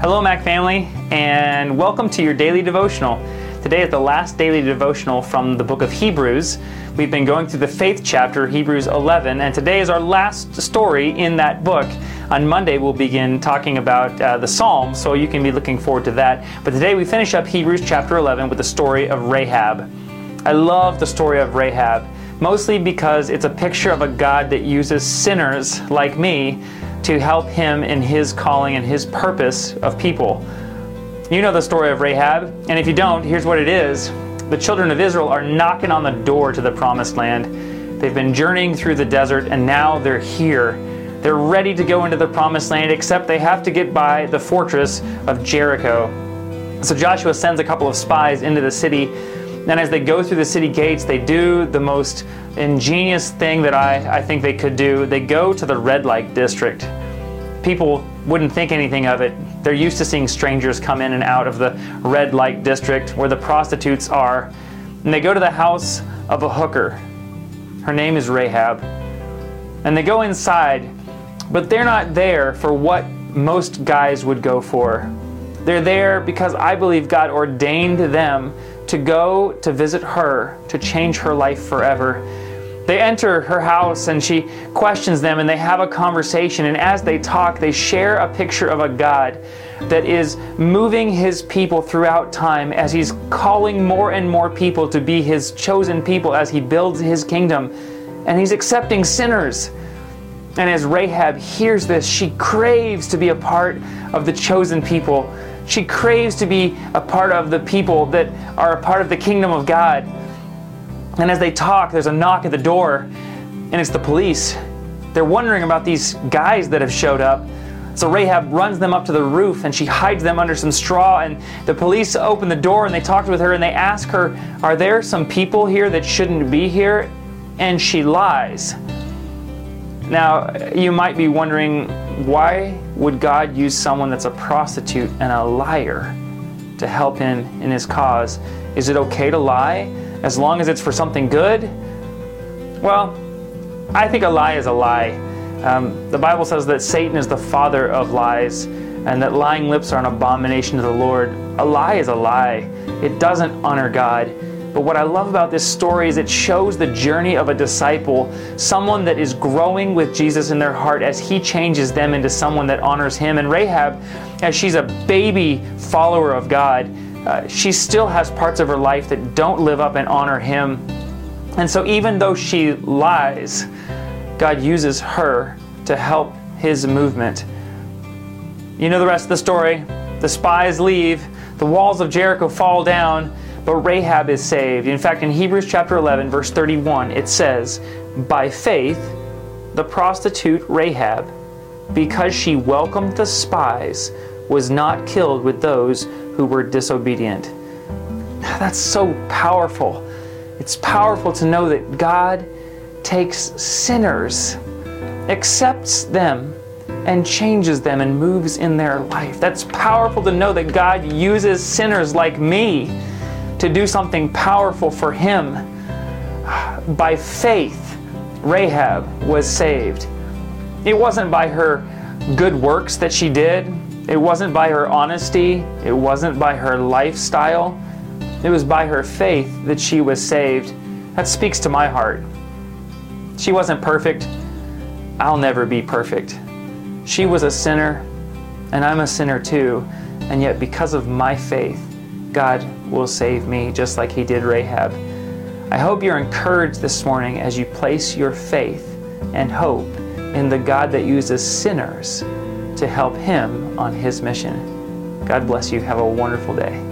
Mac family, and welcome to your daily devotional. Today is the last daily devotional from the book of Hebrews. We've been going through the faith chapter, Hebrews 11, and today is our last story in that book. On Monday, we'll begin talking about uh, the Psalms, so you can be looking forward to that. But today, we finish up Hebrews chapter 11 with the story of Rahab. I love the story of Rahab, mostly because it's a picture of a God that uses sinners like me to help him in his calling and his purpose of people. You know the story of Rahab, and if you don't, here's what it is. The children of Israel are knocking on the door to the promised land. They've been journeying through the desert, and now they're here. They're ready to go into the promised land, except they have to get by the fortress of Jericho. So Joshua sends a couple of spies into the city. And as they go through the city gates, they do the most ingenious thing that I, I think they could do. They go to the red light district. People wouldn't think anything of it. They're used to seeing strangers come in and out of the red light district where the prostitutes are. And they go to the house of a hooker. Her name is Rahab. And they go inside, but they're not there for what most guys would go for. They're there because I believe God ordained them to go to visit her, to change her life forever. They enter her house and she questions them and they have a conversation. And as they talk, they share a picture of a God that is moving his people throughout time as he's calling more and more people to be his chosen people as he builds his kingdom. And he's accepting sinners. And as Rahab hears this, she craves to be a part of the chosen people. She craves to be a part of the people that are a part of the kingdom of God. And as they talk, there's a knock at the door, and it's the police. They're wondering about these guys that have showed up. So Rahab runs them up to the roof and she hides them under some straw. And the police open the door and they talk with her and they ask her, Are there some people here that shouldn't be here? And she lies. Now, you might be wondering why would God use someone that's a prostitute and a liar to help him in his cause? Is it okay to lie? As long as it's for something good? Well, I think a lie is a lie. Um, the Bible says that Satan is the father of lies and that lying lips are an abomination to the Lord. A lie is a lie, it doesn't honor God. But what I love about this story is it shows the journey of a disciple, someone that is growing with Jesus in their heart as he changes them into someone that honors him. And Rahab, as she's a baby follower of God, uh, she still has parts of her life that don't live up and honor Him. And so, even though she lies, God uses her to help His movement. You know the rest of the story. The spies leave, the walls of Jericho fall down, but Rahab is saved. In fact, in Hebrews chapter 11, verse 31, it says, By faith, the prostitute Rahab, because she welcomed the spies, was not killed with those who were disobedient. That's so powerful. It's powerful to know that God takes sinners, accepts them, and changes them and moves in their life. That's powerful to know that God uses sinners like me to do something powerful for Him. By faith, Rahab was saved. It wasn't by her good works that she did, it wasn't by her honesty, it wasn't by her lifestyle, it was by her faith that she was saved. That speaks to my heart. She wasn't perfect. I'll never be perfect. She was a sinner, and I'm a sinner too. And yet, because of my faith, God will save me just like He did Rahab. I hope you're encouraged this morning as you place your faith and hope in the God that uses sinners to help him on his mission. God bless you. Have a wonderful day.